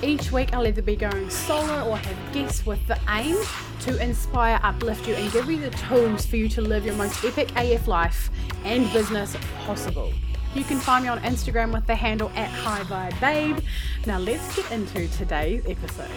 Each week, I'll either be going solo or have guests with the aim to inspire, uplift you, and give you the tools for you to live your most epic AF life and business possible. You can find me on Instagram with the handle at High Vibe Babe. Now, let's get into today's episode.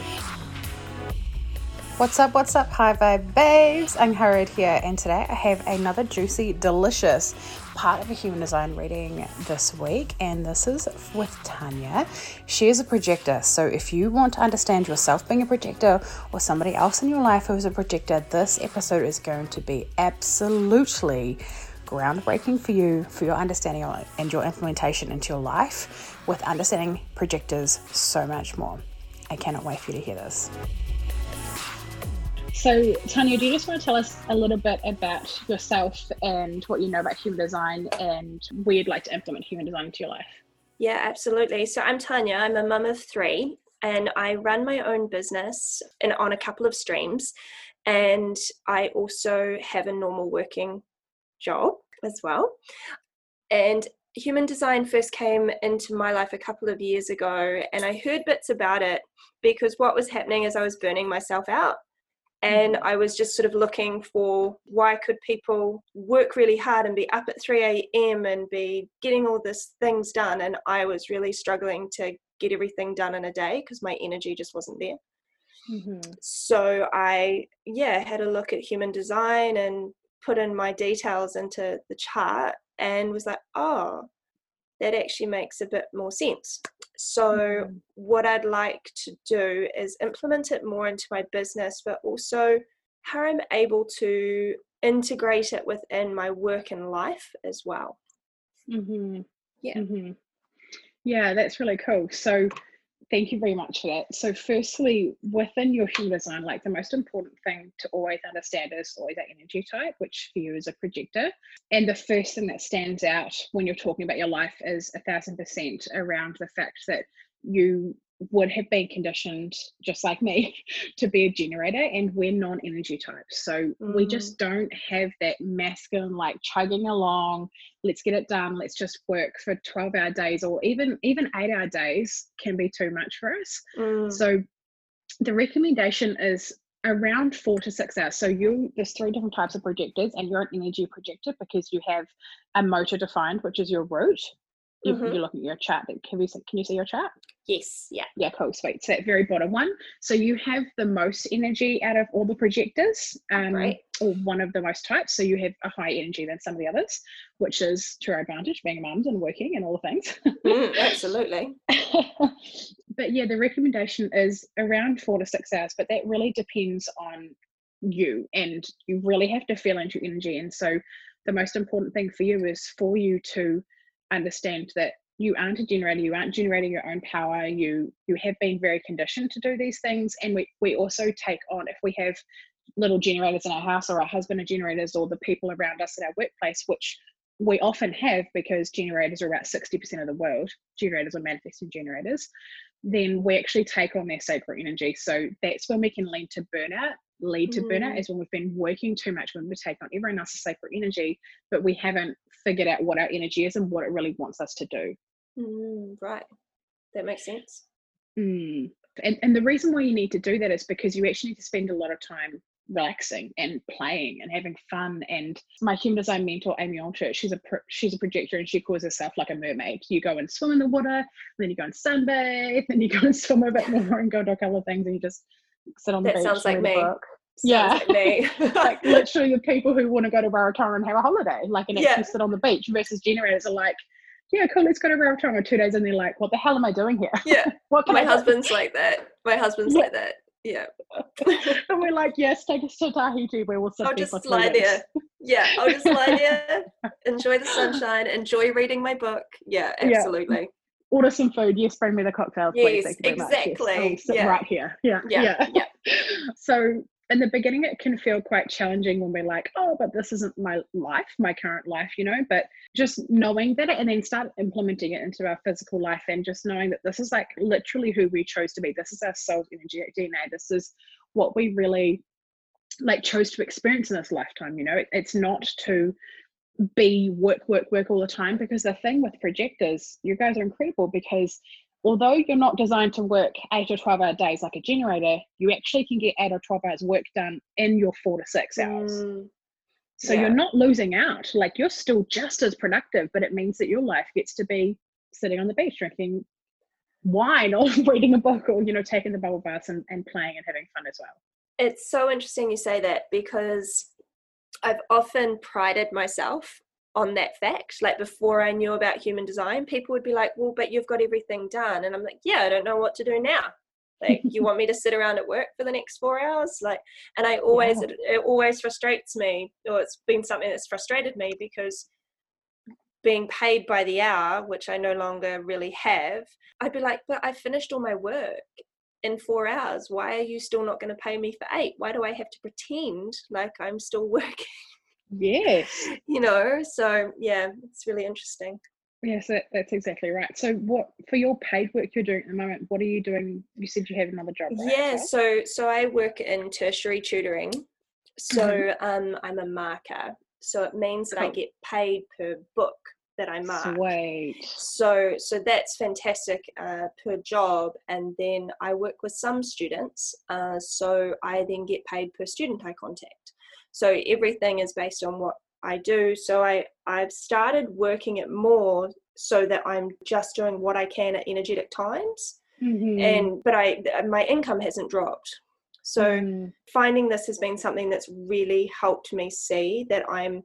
What's up, what's up, High Vibe Babes? Angharad here, and today I have another juicy, delicious part of a human design reading this week, and this is with Tanya. She is a projector, so if you want to understand yourself being a projector or somebody else in your life who is a projector, this episode is going to be absolutely groundbreaking for you for your understanding and your implementation into your life with understanding projectors so much more. I cannot wait for you to hear this. So, Tanya, do you just want to tell us a little bit about yourself and what you know about human design and where you'd like to implement human design into your life? Yeah, absolutely. So, I'm Tanya. I'm a mum of three, and I run my own business and on a couple of streams. And I also have a normal working job as well. And human design first came into my life a couple of years ago, and I heard bits about it because what was happening is I was burning myself out and mm-hmm. i was just sort of looking for why could people work really hard and be up at 3 a.m and be getting all these things done and i was really struggling to get everything done in a day because my energy just wasn't there mm-hmm. so i yeah had a look at human design and put in my details into the chart and was like oh that actually makes a bit more sense. So, mm-hmm. what I'd like to do is implement it more into my business, but also how I'm able to integrate it within my work and life as well. Mm-hmm. Yeah. Mm-hmm. Yeah, that's really cool. So, Thank you very much for that. So, firstly, within your human design, like the most important thing to always understand is always that energy type, which for you is a projector. And the first thing that stands out when you're talking about your life is a thousand percent around the fact that you would have been conditioned just like me to be a generator and we're non-energy types so mm. we just don't have that masculine like chugging along let's get it done let's just work for 12 hour days or even even 8 hour days can be too much for us mm. so the recommendation is around four to six hours. So you there's three different types of projectors, and you're an energy projector because you have a motor defined, which is your root, you, mm-hmm. you're looking at your chart. Can you can you see your chart? Yes. Yeah. Yeah. Cool. Sweet. So that very bottom one. So you have the most energy out of all the projectors, um, right. or one of the most types. So you have a higher energy than some of the others, which is to our advantage, being a mum and working and all the things. Mm, absolutely. but yeah, the recommendation is around four to six hours, but that really depends on you, and you really have to feel into your energy. And so the most important thing for you is for you to understand that you aren't a generator you aren't generating your own power you you have been very conditioned to do these things and we, we also take on if we have little generators in our house or our husband are generators or the people around us at our workplace which we often have because generators are about 60% of the world generators are manifesting generators then we actually take on their sacral energy so that's when we can lead to burnout lead to mm. burnout is when we've been working too much when we take on everyone else's sacral energy but we haven't figured out what our energy is and what it really wants us to do. Mm, right. That makes sense. Mm. And, and the reason why you need to do that is because you actually need to spend a lot of time relaxing and playing and having fun. And my human design mentor, Amy Alter, she's a pro- she's a projector and she calls herself like a mermaid. You go and swim in the water, then you go and sunbathe, then you go and swim a bit more and go do a couple of things and you just sit on the that beach. That sounds like me. Book yeah, like, like literally the people who want to go to Rarotonga and have a holiday, like and actually yeah. sit on the beach, versus generators are like, yeah, cool, let's go to Rarotonga two days, and they're like, what the hell am I doing here? Yeah, what my husband's do? like that. My husband's yeah. like that. Yeah, and we're like, yes, take us to Tahiti where we'll sit I'll just lie there. Yeah, I'll just lie there, enjoy the sunshine, enjoy reading my book. Yeah, absolutely. order some food. Yes, bring me the cocktail, please. Yes, exactly. Yes, yeah. right here. Yeah, yeah, yeah. yeah. so in the beginning, it can feel quite challenging when we're like, oh, but this isn't my life, my current life, you know. But just knowing that, and then start implementing it into our physical life, and just knowing that this is like literally who we chose to be. This is our energy DNA. This is what we really like chose to experience in this lifetime. You know, it, it's not to be work, work, work all the time. Because the thing with projectors, you guys are incredible because although you're not designed to work eight or 12 hour days like a generator, you actually can get eight or 12 hours work done in your four to six hours. Mm, so yeah. you're not losing out. Like you're still just as productive, but it means that your life gets to be sitting on the beach drinking wine or reading a book or, you know, taking the bubble baths and, and playing and having fun as well. It's so interesting you say that because I've often prided myself on that fact. Like before I knew about human design, people would be like, well, but you've got everything done. And I'm like, yeah, I don't know what to do now. Like, you want me to sit around at work for the next four hours? Like, and I always, yeah. it, it always frustrates me, or it's been something that's frustrated me because being paid by the hour, which I no longer really have, I'd be like, but I finished all my work in four hours. Why are you still not going to pay me for eight? Why do I have to pretend like I'm still working? Yes. you know, so yeah, it's really interesting. Yes, that, that's exactly right. So, what for your paid work you're doing at the moment? What are you doing? You said you have another job. Right? Yeah, so so I work in tertiary tutoring. So mm-hmm. um, I'm a marker. So it means that cool. I get paid per book that I mark. Sweet. So so that's fantastic uh, per job, and then I work with some students. Uh, so I then get paid per student I contact. So everything is based on what I do. So I I've started working it more so that I'm just doing what I can at energetic times. Mm-hmm. And but I my income hasn't dropped. So mm. finding this has been something that's really helped me see that I'm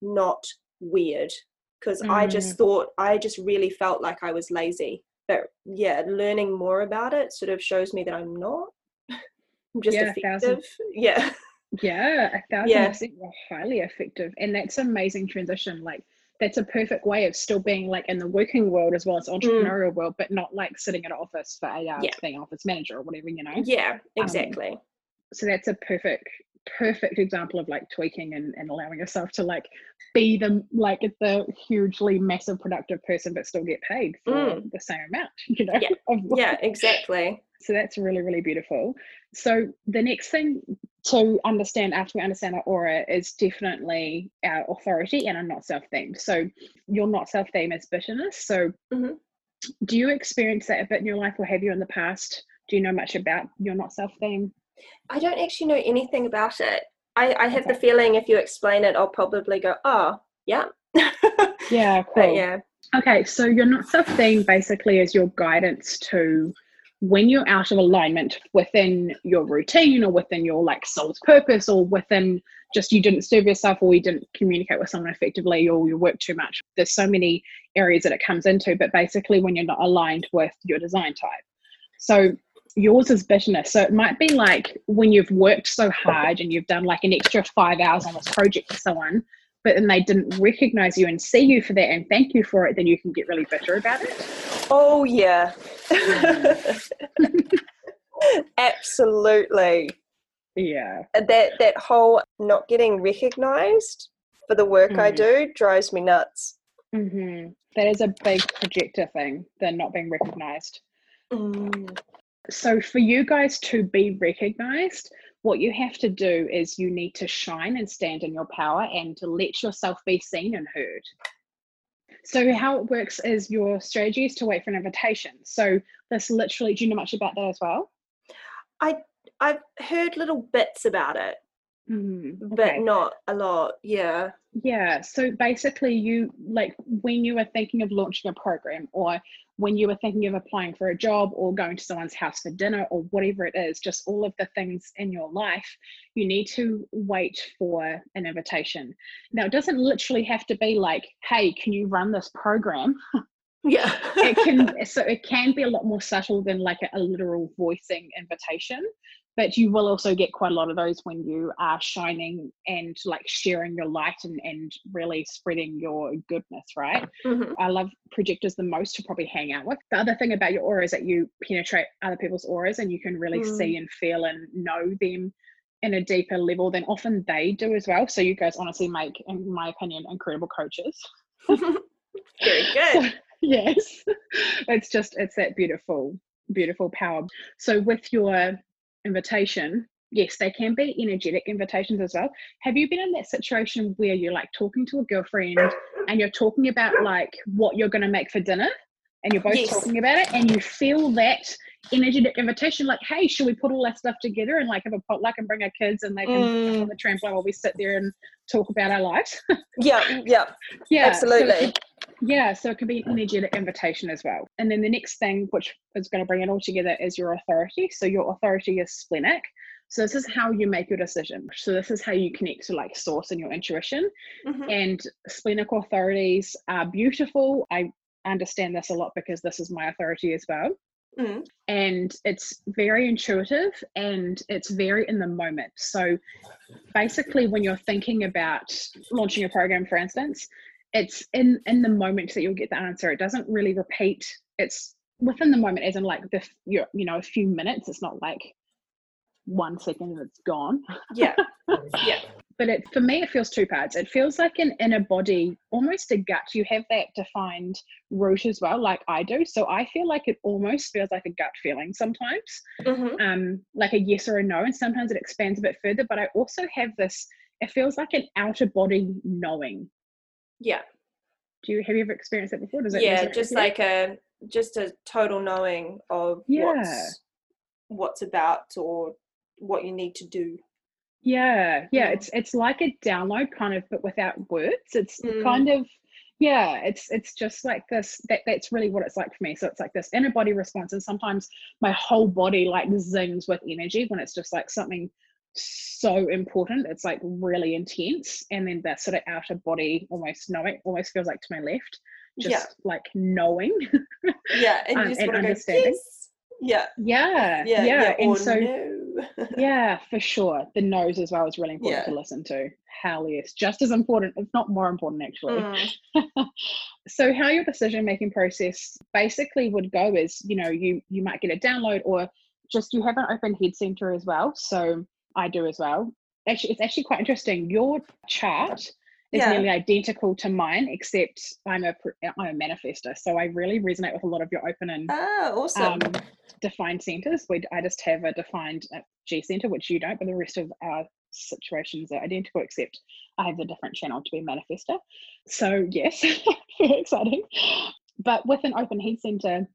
not weird because mm. I just thought I just really felt like I was lazy. But yeah, learning more about it sort of shows me that I'm not. I'm just yeah, effective. Yeah. Yeah, a thousand yeah. percent. You're highly effective, and that's amazing transition. Like that's a perfect way of still being like in the working world as well as mm. entrepreneurial mm. world, but not like sitting at an office for eight hours yeah. being office manager or whatever, you know. Yeah, um, exactly. Um, so that's a perfect perfect example of like tweaking and, and allowing yourself to like be the like the hugely massive productive person but still get paid for mm. the same amount you know yeah, yeah exactly so that's really really beautiful so the next thing to understand after we understand our aura is definitely our authority and our not self theme. So your not self theme is bitterness. So mm-hmm. do you experience that a bit in your life or have you in the past? Do you know much about your not self theme? I don't actually know anything about it. I, I have okay. the feeling if you explain it, I'll probably go, oh, yeah. yeah, cool. But yeah. Okay, so your not self theme basically is your guidance to when you're out of alignment within your routine or within your like soul's purpose or within just you didn't serve yourself or you didn't communicate with someone effectively or you work too much there's so many areas that it comes into. But basically when you're not aligned with your design type. So yours is bitterness so it might be like when you've worked so hard and you've done like an extra five hours on this project for someone but then they didn't recognize you and see you for that and thank you for it then you can get really bitter about it Oh yeah. Absolutely. Yeah. That that whole not getting recognized for the work mm. I do drives me nuts. Mm-hmm. That is a big projector thing, the not being recognized. Mm. So, for you guys to be recognized, what you have to do is you need to shine and stand in your power and to let yourself be seen and heard. So how it works is your strategy is to wait for an invitation. So this literally, do you know much about that as well? I I've heard little bits about it, mm, okay. but not a lot. Yeah. Yeah. So basically, you like when you are thinking of launching a program or when you were thinking of applying for a job or going to someone's house for dinner or whatever it is, just all of the things in your life, you need to wait for an invitation. Now, it doesn't literally have to be like, hey, can you run this program? Yeah. it can so it can be a lot more subtle than like a, a literal voicing invitation but you will also get quite a lot of those when you are shining and like sharing your light and, and really spreading your goodness right? Mm-hmm. i love projectors the most to probably hang out with. The other thing about your aura is that you penetrate other people's auras and you can really mm. see and feel and know them in a deeper level than often they do as well. So you guys honestly make in my opinion incredible coaches. Very good. so, yes. It's just it's that beautiful beautiful power. So with your invitation yes they can be energetic invitations as well have you been in that situation where you're like talking to a girlfriend and you're talking about like what you're going to make for dinner and you're both yes. talking about it and you feel that energetic invitation like hey should we put all that stuff together and like have a potluck and bring our kids and they can mm. on the trampoline while we sit there and talk about our lives yeah yeah yeah absolutely so, yeah so it can be an energetic invitation as well. And then the next thing which is going to bring it all together is your authority. So your authority is splenic. So this is how you make your decision. So this is how you connect to like source and your intuition. Mm-hmm. and splenic authorities are beautiful. I understand this a lot because this is my authority as well. Mm. And it's very intuitive and it's very in the moment. So basically, when you're thinking about launching a program, for instance, it's in in the moment that you'll get the answer. It doesn't really repeat. It's within the moment, as in like the you you know a few minutes. It's not like one second and it's gone. Yeah, yeah but it for me it feels two parts it feels like an inner body almost a gut you have that defined root as well like i do so i feel like it almost feels like a gut feeling sometimes mm-hmm. um like a yes or a no and sometimes it expands a bit further but i also have this it feels like an outer body knowing yeah. Do you have you ever experienced that before? Does it yeah just like a just a total knowing of yeah. what's what's about or what you need to do. Yeah yeah. it's it's like a download kind of but without words. It's mm. kind of yeah it's it's just like this that that's really what it's like for me. So it's like this inner body response and sometimes my whole body like zings with energy when it's just like something so important it's like really intense and then that sort of outer body almost knowing almost feels like to my left just yeah. like knowing yeah and, um, and understanding go, yes. yeah yeah yeah, yeah. and so no yeah, for sure. The nose as well is really important yeah. to listen to. Hell yes, just as important, if not more important, actually. Mm. so, how your decision making process basically would go is, you know, you you might get a download or just you have an open head center as well. So I do as well. Actually, it's actually quite interesting. Your chart is yeah. nearly identical to mine, except I'm a I'm a manifester. So I really resonate with a lot of your open and oh, awesome. Um, defined centers. We I just have a defined uh, G center, which you don't, but the rest of our situations are identical, except I have a different channel to be a manifester. So yes, very exciting. But with an open head center,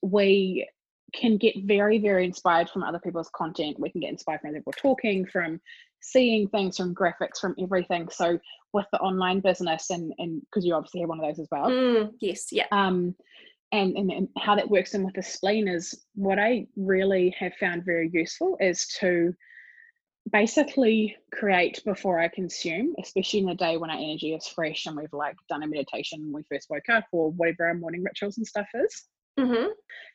we can get very, very inspired from other people's content. We can get inspired from other people talking, from seeing things, from graphics, from everything. So with the online business, and and because you obviously have one of those as well. Mm, yes, yeah. Um, and, and, and how that works in with the spleen is what I really have found very useful is to basically create before I consume, especially in the day when our energy is fresh and we've like done a meditation when we first woke up or whatever our morning rituals and stuff is. Mm-hmm.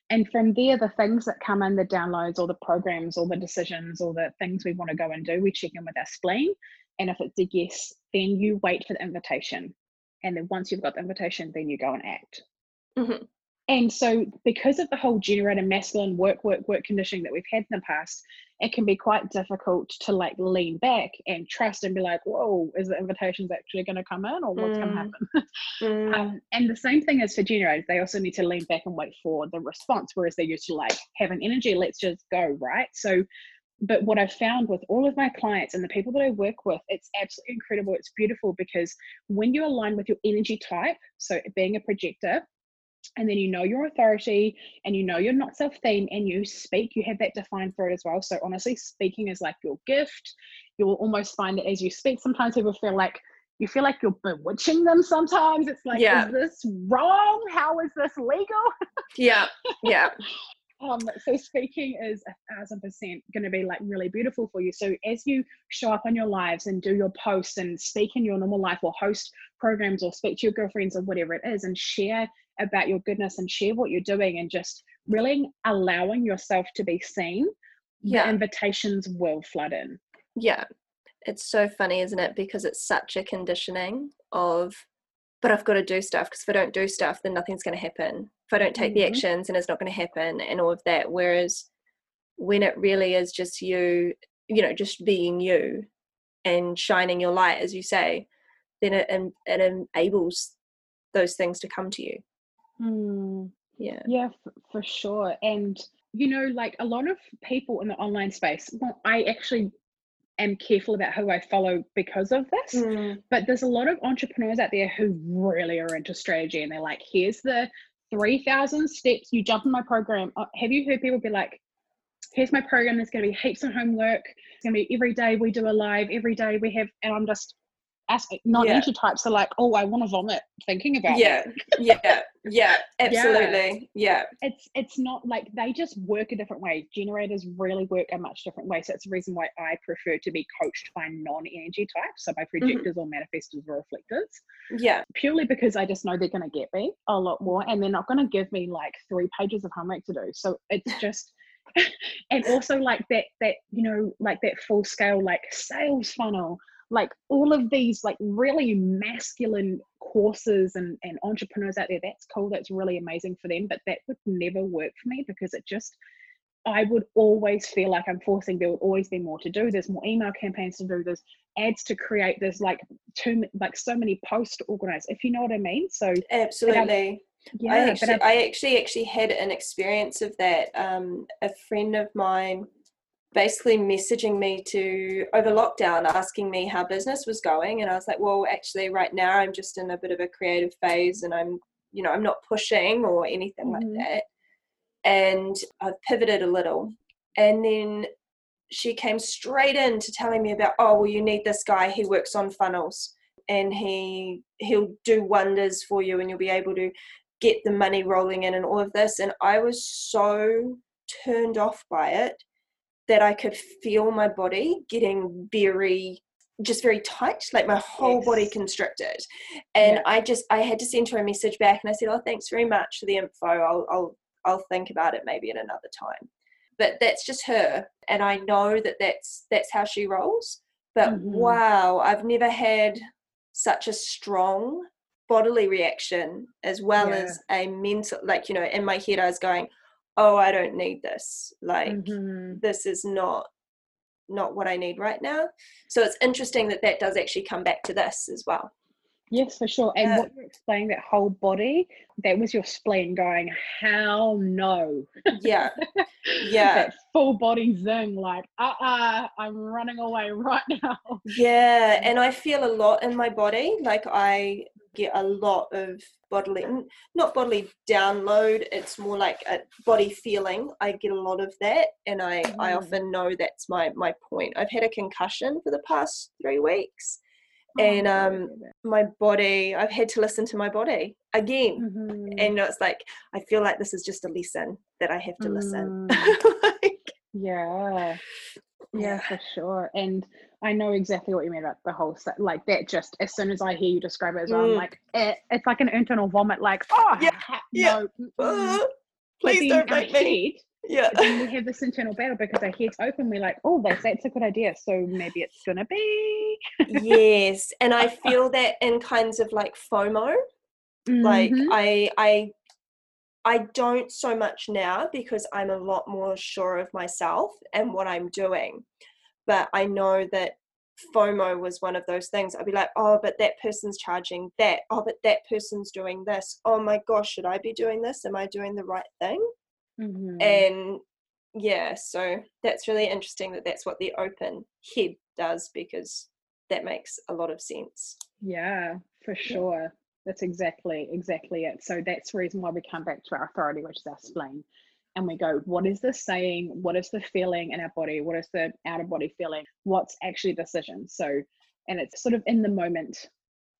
And from there, the things that come in, the downloads or the programs or the decisions or the things we want to go and do, we check in with our spleen. And if it's a yes, then you wait for the invitation. And then once you've got the invitation, then you go and act. Mm-hmm. And so, because of the whole generator masculine work, work, work conditioning that we've had in the past, it can be quite difficult to like lean back and trust and be like, whoa, is the invitations actually going to come in or what's mm. going to happen? mm. um, and the same thing is for generators. They also need to lean back and wait for the response, whereas they're used to like have an energy, let's just go, right? So, but what I've found with all of my clients and the people that I work with, it's absolutely incredible. It's beautiful because when you align with your energy type, so being a projector, and then you know your authority and you know you're not self-themed and you speak you have that defined for it as well. So honestly speaking is like your gift. You'll almost find that as you speak sometimes people feel like you feel like you're bewitching them sometimes. It's like yeah. is this wrong? How is this legal? Yeah yeah um, so speaking is a thousand percent going to be like really beautiful for you. So as you show up on your lives and do your posts and speak in your normal life or host programs or speak to your girlfriends or whatever it is and share about your goodness and share what you're doing and just really allowing yourself to be seen, yeah. the invitations will flood in. Yeah. It's so funny, isn't it? Because it's such a conditioning of, but I've got to do stuff because if I don't do stuff, then nothing's going to happen. If I don't take mm-hmm. the actions, and it's not going to happen, and all of that. Whereas when it really is just you, you know, just being you and shining your light, as you say, then it, it enables those things to come to you. Mm. Yeah. Yeah, for, for sure. And, you know, like a lot of people in the online space, well, I actually am careful about who I follow because of this. Mm. But there's a lot of entrepreneurs out there who really are into strategy and they're like, here's the 3,000 steps. You jump in my program. Uh, have you heard people be like, here's my program. There's going to be heaps of homework. It's going to be every day we do a live, every day we have, and I'm just, aspect non-energy yeah. types are like oh i want to vomit thinking about yeah yeah yeah absolutely yeah. yeah. it's it's not like they just work a different way generators really work a much different way so it's the reason why i prefer to be coached by non-energy types so by mm-hmm. projectors mm-hmm. or manifestors or reflectors yeah purely because i just know they're going to get me a lot more and they're not going to give me like three pages of homework to do so it's just and also like that that you know like that full scale like sales funnel like all of these like really masculine courses and, and entrepreneurs out there that's cool that's really amazing for them but that would never work for me because it just I would always feel like I'm forcing. There would always be more to do. There's more email campaigns to do. There's ads to create. There's like too like so many posts to organize. If you know what I mean. So absolutely. Yeah, I actually, I actually actually had an experience of that. Um, a friend of mine basically messaging me to over lockdown asking me how business was going and i was like well actually right now i'm just in a bit of a creative phase and i'm you know i'm not pushing or anything mm-hmm. like that. And i've pivoted a little. And then she came straight in to telling me about oh well you need this guy. He works on funnels and he he'll do wonders for you and you'll be able to get the money rolling in and all of this. And i was so turned off by it that I could feel my body getting very just very tight, like my whole yes. body constricted. And yeah. I just I had to send her a message back and I said, Oh, thanks very much for the info. I'll I'll I'll think about it maybe at another time. But that's just her. And I know that that's that's how she rolls. But mm-hmm. wow, I've never had such a strong bodily reaction as well yeah. as a mental like you know in my head i was going oh i don't need this like mm-hmm. this is not not what i need right now. So it's interesting that that does actually come back to this as well. Yes for sure. And what you're explaining that whole body that was your spleen going how no. Yeah. Yeah. That full body zing like uh-uh i'm running away right now. Yeah and i feel a lot in my body like i get a lot of bodily not bodily download it's more like a body feeling i get a lot of that and i mm. i often know that's my my point i've had a concussion for the past three weeks oh, and um my body i've had to listen to my body again mm-hmm. and it's like i feel like this is just a lesson that i have to mm. listen like, yeah yeah for sure and I know exactly what you mean about the whole set. Like that, just as soon as I hear you describe it as well, mm. I'm like, it, it's like an internal vomit. Like, oh, yeah, yeah. no, uh, please don't make me. yeah. Then we have this internal battle because our heads open. We're like, oh, that's that's a good idea. So maybe it's gonna be. yes, and I feel that in kinds of like FOMO. Mm-hmm. Like I I I don't so much now because I'm a lot more sure of myself and what I'm doing but I know that FOMO was one of those things. I'd be like, oh, but that person's charging that. Oh, but that person's doing this. Oh my gosh, should I be doing this? Am I doing the right thing? Mm-hmm. And yeah, so that's really interesting that that's what the open head does because that makes a lot of sense. Yeah, for sure. That's exactly exactly it. So that's the reason why we come back to our authority, which is our spleen and we go, what is this saying? What is the feeling in our body? What is the out of body feeling? What's actually decision? So, and it's sort of in the moment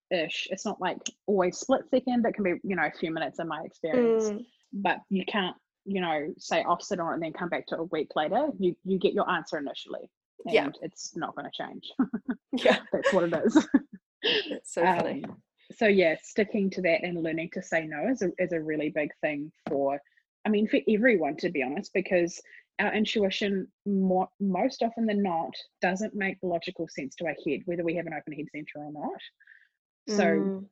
ish. It's not like always split second. It can be, you know, a few minutes in my experience, mm. but you can't, you know, say off sit on it and then come back to a week later. You you get your answer initially. And yeah. it's not going to change. yeah. That's what it is. So funny. Um, so yeah, sticking to that and learning to say no is a is a really big thing for, I mean, for everyone to be honest, because our intuition more, most often than not doesn't make logical sense to our head, whether we have an open head center or not. So mm.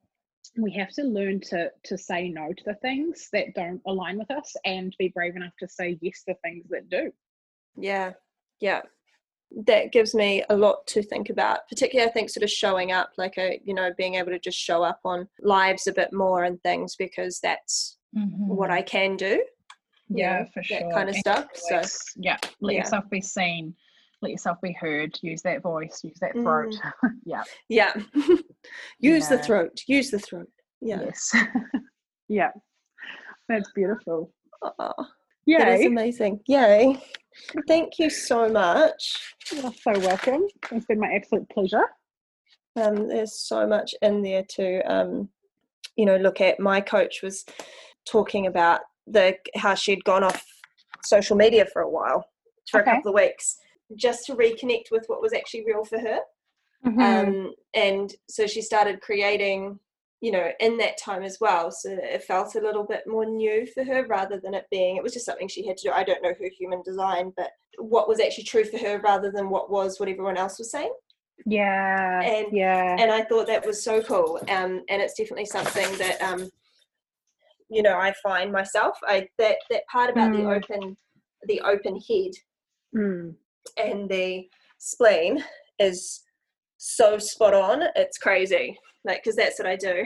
we have to learn to to say no to the things that don't align with us and be brave enough to say yes to things that do. Yeah. Yeah that gives me a lot to think about particularly i think sort of showing up like a you know being able to just show up on lives a bit more and things because that's mm-hmm. what i can do yeah know, for that sure. kind of stuff. so yeah let yeah. yourself be seen. Let yourself be heard. Use that voice. Use that throat. Mm. yeah. Yeah. Use yeah. the throat. Use the throat. Yeah. Yes. Yeah. That's beautiful. Oh, yeah that is amazing. Yay. Thank you so much. You're so welcome. It's been my absolute pleasure. Um, there's so much in there to, um, you know, look at. My coach was talking about the how she'd gone off social media for a while, for okay. a couple of weeks, just to reconnect with what was actually real for her. Mm-hmm. Um, and so she started creating you know in that time as well so it felt a little bit more new for her rather than it being it was just something she had to do i don't know her human design but what was actually true for her rather than what was what everyone else was saying yeah and yeah and i thought that was so cool um and it's definitely something that um you know i find myself i that that part about mm. the open the open head mm. and the spleen is so spot on it's crazy like because that's what I do.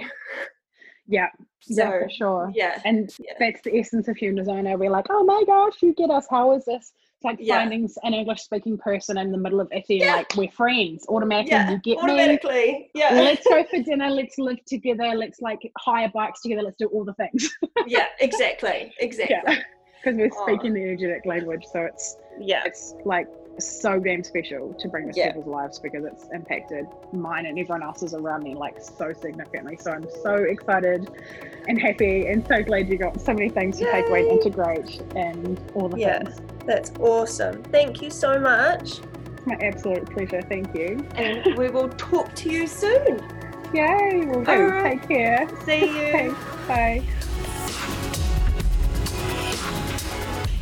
Yeah, so, yeah, for sure. Yeah, and yeah. that's the essence of human designer. We're like, oh my gosh, you get us. How is this? It's like yeah. finding an English speaking person in the middle of Italy, yeah. like we're friends automatically. Yeah. You get automatically. me. Yeah. Let's go for dinner. Let's live together. Let's like hire bikes together. Let's do all the things. yeah, exactly, exactly. Because we're oh. speaking oh. the energetic language, so it's yeah, it's like so damn special to bring this yeah. people's lives because it's impacted mine and everyone else's around me like so significantly. So I'm so excited and happy and so glad you got so many things to Yay. take away and integrate and all the yeah, things. That's awesome. Thank you so much. It's my absolute pleasure. Thank you. And we will talk to you soon. Yay, we'll do. Right. Take care. See you. Bye.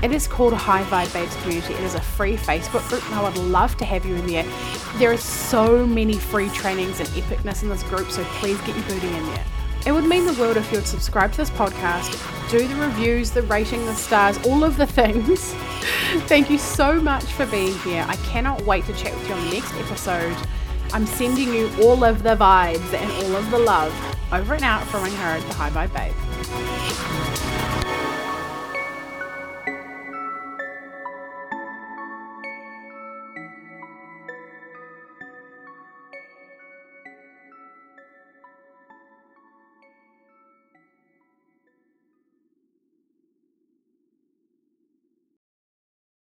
It is called High Vibe Babes Community. It is a free Facebook group, and I would love to have you in there. There are so many free trainings and epicness in this group, so please get your booty in there. It would mean the world if you would subscribe to this podcast, do the reviews, the rating, the stars, all of the things. Thank you so much for being here. I cannot wait to chat with you on the next episode. I'm sending you all of the vibes and all of the love over and out from her, the High Vibe Babe.